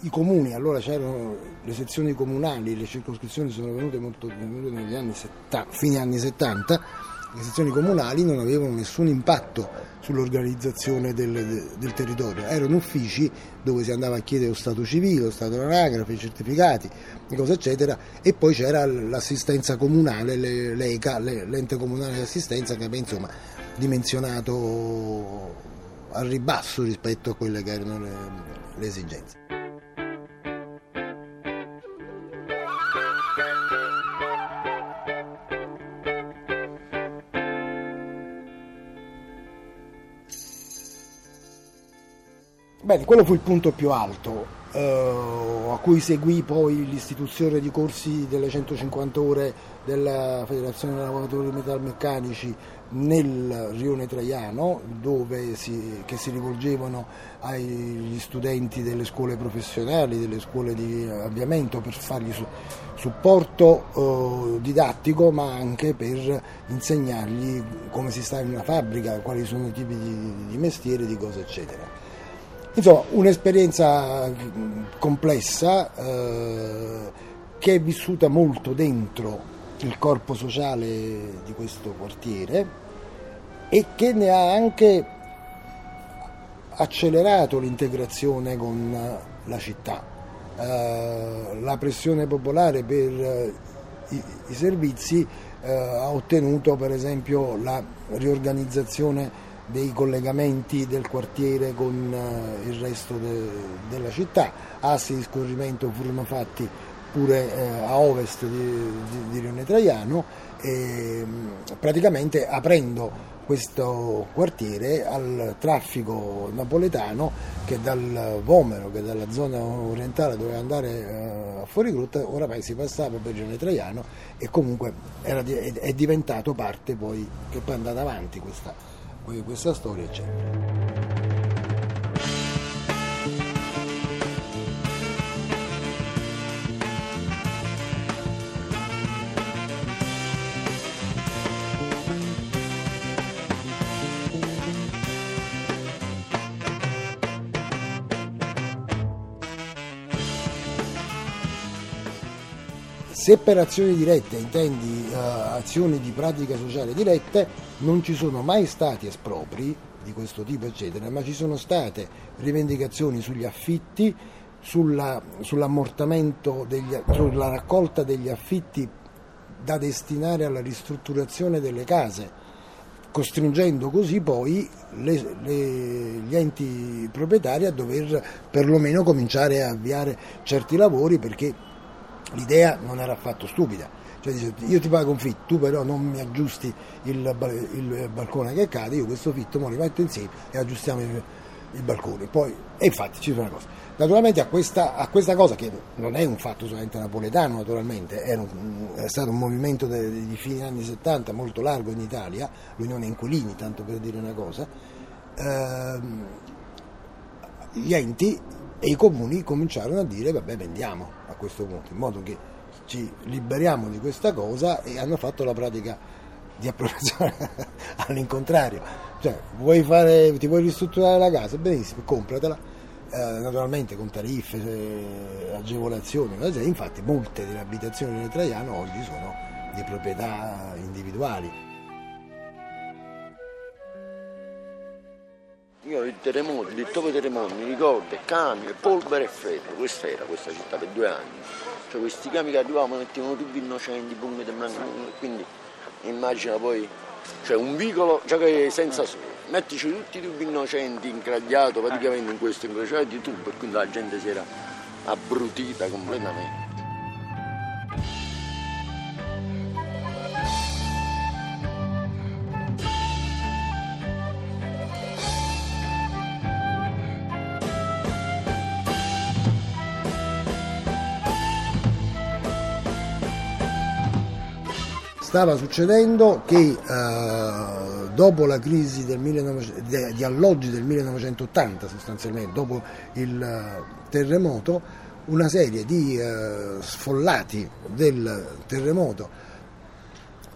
i comuni, allora c'erano le sezioni comunali, le circoscrizioni sono venute molto venute negli anni 70, fine anni 70, le sezioni comunali non avevano nessun impatto sull'organizzazione del, del, territorio, erano uffici dove si andava a chiedere lo stato civile, lo stato anagrafe, i certificati, cose eccetera, e poi c'era l'assistenza comunale, l'ECA, l'ente comunale di assistenza che aveva insomma dimensionato al ribasso rispetto a quelle che erano le, le esigenze. Bene, quello fu il punto più alto, eh, a cui seguì poi l'istituzione di corsi delle 150 ore della Federazione dei Lavoratori Metalmeccanici nel Rione Traiano, si, che si rivolgevano agli studenti delle scuole professionali, delle scuole di avviamento per fargli su, supporto eh, didattico, ma anche per insegnargli come si sta in una fabbrica, quali sono i tipi di, di mestiere, di cose eccetera. Insomma, un'esperienza complessa eh, che è vissuta molto dentro il corpo sociale di questo quartiere e che ne ha anche accelerato l'integrazione con la città. Eh, la pressione popolare per i, i servizi eh, ha ottenuto per esempio la riorganizzazione dei collegamenti del quartiere con eh, il resto de, della città, assi di scorrimento furono fatti pure eh, a ovest di, di, di Rione Traiano, e, mm, praticamente aprendo questo quartiere al traffico napoletano che dal Vomero, che dalla zona orientale doveva andare uh, a Fuorigrutta, oramai si passava per Rione Traiano e comunque era, è diventato parte poi, che poi è andata avanti questa, questa storia c'è. Se per azioni dirette intendi uh, azioni di pratica sociale dirette, non ci sono mai stati espropri di questo tipo, eccetera, ma ci sono state rivendicazioni sugli affitti, sulla, sull'ammortamento, degli, sulla raccolta degli affitti da destinare alla ristrutturazione delle case, costringendo così poi le, le, gli enti proprietari a dover perlomeno cominciare a avviare certi lavori perché l'idea non era affatto stupida. Cioè dice, io ti pago un fitto, tu però non mi aggiusti il, il balcone che cade, io questo fitto me lo rimetto insieme e aggiustiamo il, il balcone. Poi, e infatti ci sono una cosa. Naturalmente a questa, a questa, cosa, che non è un fatto solamente napoletano, naturalmente, è, un, è stato un movimento di fine anni 70 molto largo in Italia, l'Unione Inquilini, tanto per dire una cosa, ehm, gli enti e i comuni cominciarono a dire vabbè vendiamo a questo punto, in modo che ci liberiamo di questa cosa e hanno fatto la pratica di approvazione all'incontrario. Cioè, vuoi fare, ti vuoi ristrutturare la casa? Benissimo, compratela, eh, naturalmente con tariffe, eh, agevolazioni, infatti molte delle abitazioni di Traiano oggi sono di proprietà individuali. Io il terremoto, il dopo terremoto mi ricordo camion, polvere e freddo, questa era questa città per due anni. Cioè questi camion che arrivavano mettevano tubi innocenti, bombe quindi immagina poi, cioè un vicolo già che senza sole, mettici tutti i tubi innocenti incragliato praticamente in questo incrociato di tubo e quindi la gente si era abbrutita completamente. Stava succedendo che eh, dopo la crisi del 19, di alloggi del 1980 sostanzialmente, dopo il eh, terremoto, una serie di eh, sfollati del terremoto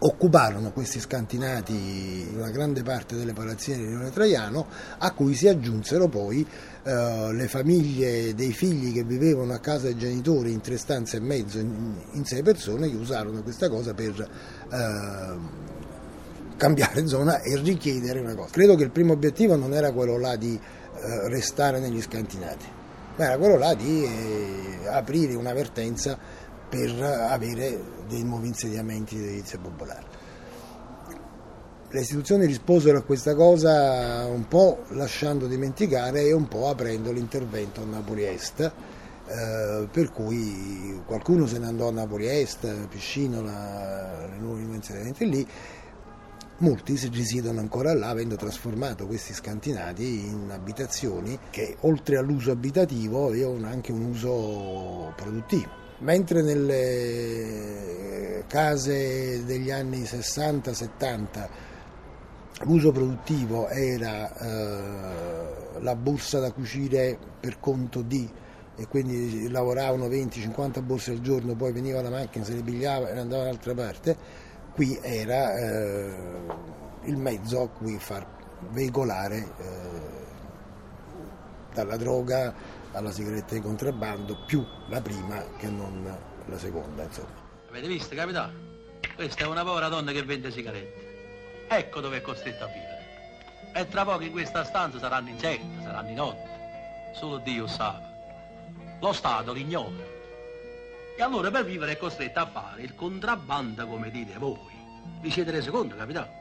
occuparono questi scantinati una grande parte delle palazzine di Rione Traiano, a cui si aggiunsero poi eh, le famiglie dei figli che vivevano a casa dei genitori in tre stanze e mezzo, in, in sei persone, che usarono questa cosa per eh, cambiare zona e richiedere una cosa. Credo che il primo obiettivo non era quello là di eh, restare negli scantinati, ma era quello là di eh, aprire una vertenza per avere dei nuovi insediamenti di edilizia popolare. Le istituzioni risposero a questa cosa un po' lasciando dimenticare e un po' aprendo l'intervento a Napoli Est, eh, per cui qualcuno se ne andò a Napoli Est, Piscinola, le nuovi insediamenti lì, molti si risiedono ancora là avendo trasformato questi scantinati in abitazioni che oltre all'uso abitativo avevano anche un uso produttivo mentre nelle case degli anni 60-70 l'uso produttivo era eh, la borsa da cucire per conto di e quindi lavoravano 20-50 borse al giorno, poi veniva la macchina, se le pigliava e andava dall'altra parte, qui era eh, il mezzo a cui far veicolare eh, dalla droga alla sigaretta di contrabbando più la prima che non la seconda insomma. Avete visto capitano? Questa è una povera donna che vende sigarette. Ecco dove è costretta a vivere. E tra poco in questa stanza saranno insetti, saranno i notti. Solo Dio sa. Lo Stato l'ignora. E allora per vivere è costretta a fare il contrabbando come dite voi. Vi siete resi conto, capitano?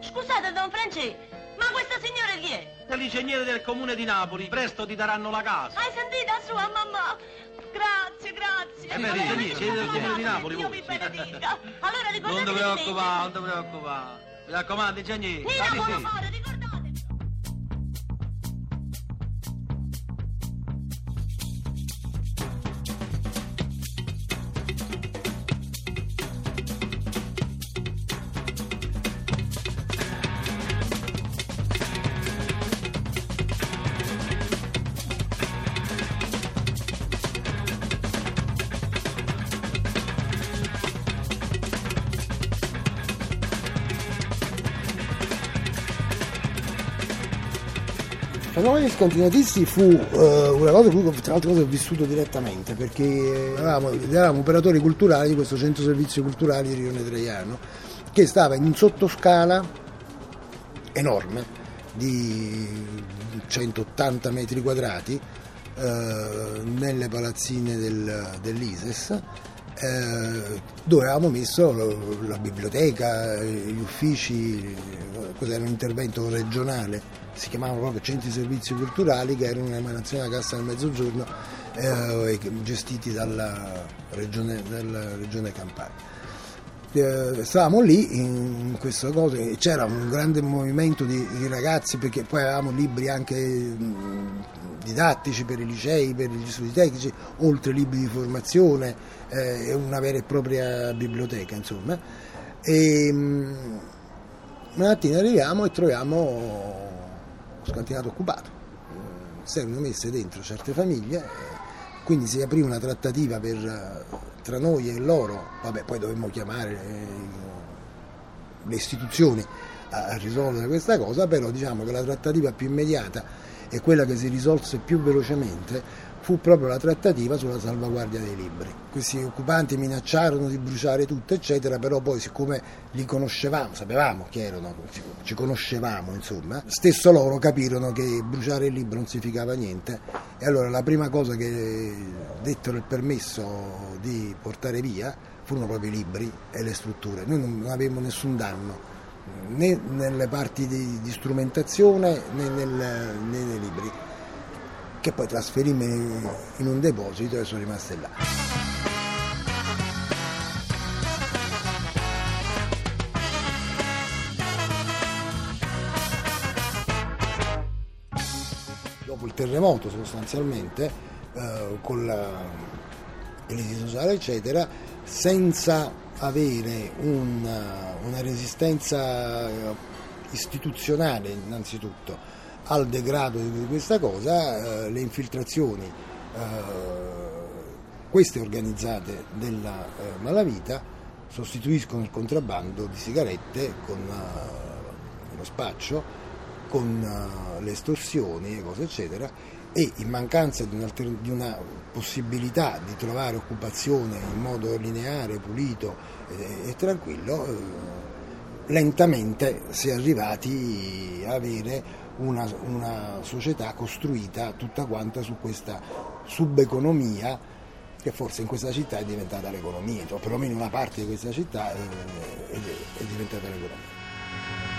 Scusate, Don Francesco, ma questa signora chi è? L'ingegnere del comune di Napoli, presto ti daranno la casa. Hai sentito a sua mamma? Grazie, grazie. Eh beh, siete, siete del comune di Napoli Dio voi. vi benedica. Allora ricordatevi Non ti preoccupare, non ti preoccupare. Mi raccomando, ingegnere. Vuole sì. fare, ricordatevi. Fenomeno degli scantinatisti fu eh, una cosa che tra l'altro ho vissuto direttamente perché eravamo, eravamo operatori culturali di questo centro servizi culturali di Rione Traiano che stava in sottoscala enorme di 180 metri quadrati eh, nelle palazzine del- dell'ISES eh, dove avevamo messo la biblioteca, gli uffici, eh, questo era un intervento regionale, si chiamavano proprio centri servizi culturali che erano un'emanazione della Cassa del Mezzogiorno eh, gestiti dalla regione, dalla regione Campania. Eh, stavamo lì in questa cosa e c'era un grande movimento di, di ragazzi perché poi avevamo libri anche mh, didattici per i licei, per gli studi tecnici, oltre libri di formazione eh, una vera e propria biblioteca insomma. E, mh, una mattina arriviamo e troviamo lo scantinato occupato, si erano messe dentro certe famiglie, eh, quindi si aprì una trattativa per, eh, tra noi e loro, vabbè poi dovemmo chiamare eh, le istituzioni a risolvere questa cosa, però diciamo che la trattativa più immediata e quella che si risolse più velocemente fu proprio la trattativa sulla salvaguardia dei libri. Questi occupanti minacciarono di bruciare tutto, eccetera, però poi siccome li conoscevamo, sapevamo chi erano, ci- conoscevamo, insomma, stesso loro capirono che bruciare il libro non significava niente e allora la prima cosa che dettero il permesso di portare via furono proprio i libri e le strutture. Noi non avevamo nessun danno né nelle parti di, di strumentazione né, nel- né nei libri che poi trasferimmo in, in un deposito e sono rimaste là. Dopo il terremoto sostanzialmente, eh, con la crisi sociale eccetera, senza avere una, una resistenza eh, istituzionale innanzitutto al degrado di questa cosa, eh, le infiltrazioni, eh, queste organizzate della eh, malavita, sostituiscono il contrabbando di sigarette con lo spaccio, con le estorsioni, cose eccetera, e in mancanza di, di, una possibilità di trovare occupazione in modo lineare, pulito e, e tranquillo, eh, lentamente si è arrivati a avere una, una, società costruita tutta quanta su questa subeconomia che forse in questa città è diventata l'economia, o perlomeno una parte di questa città è, è, è diventata l'economia.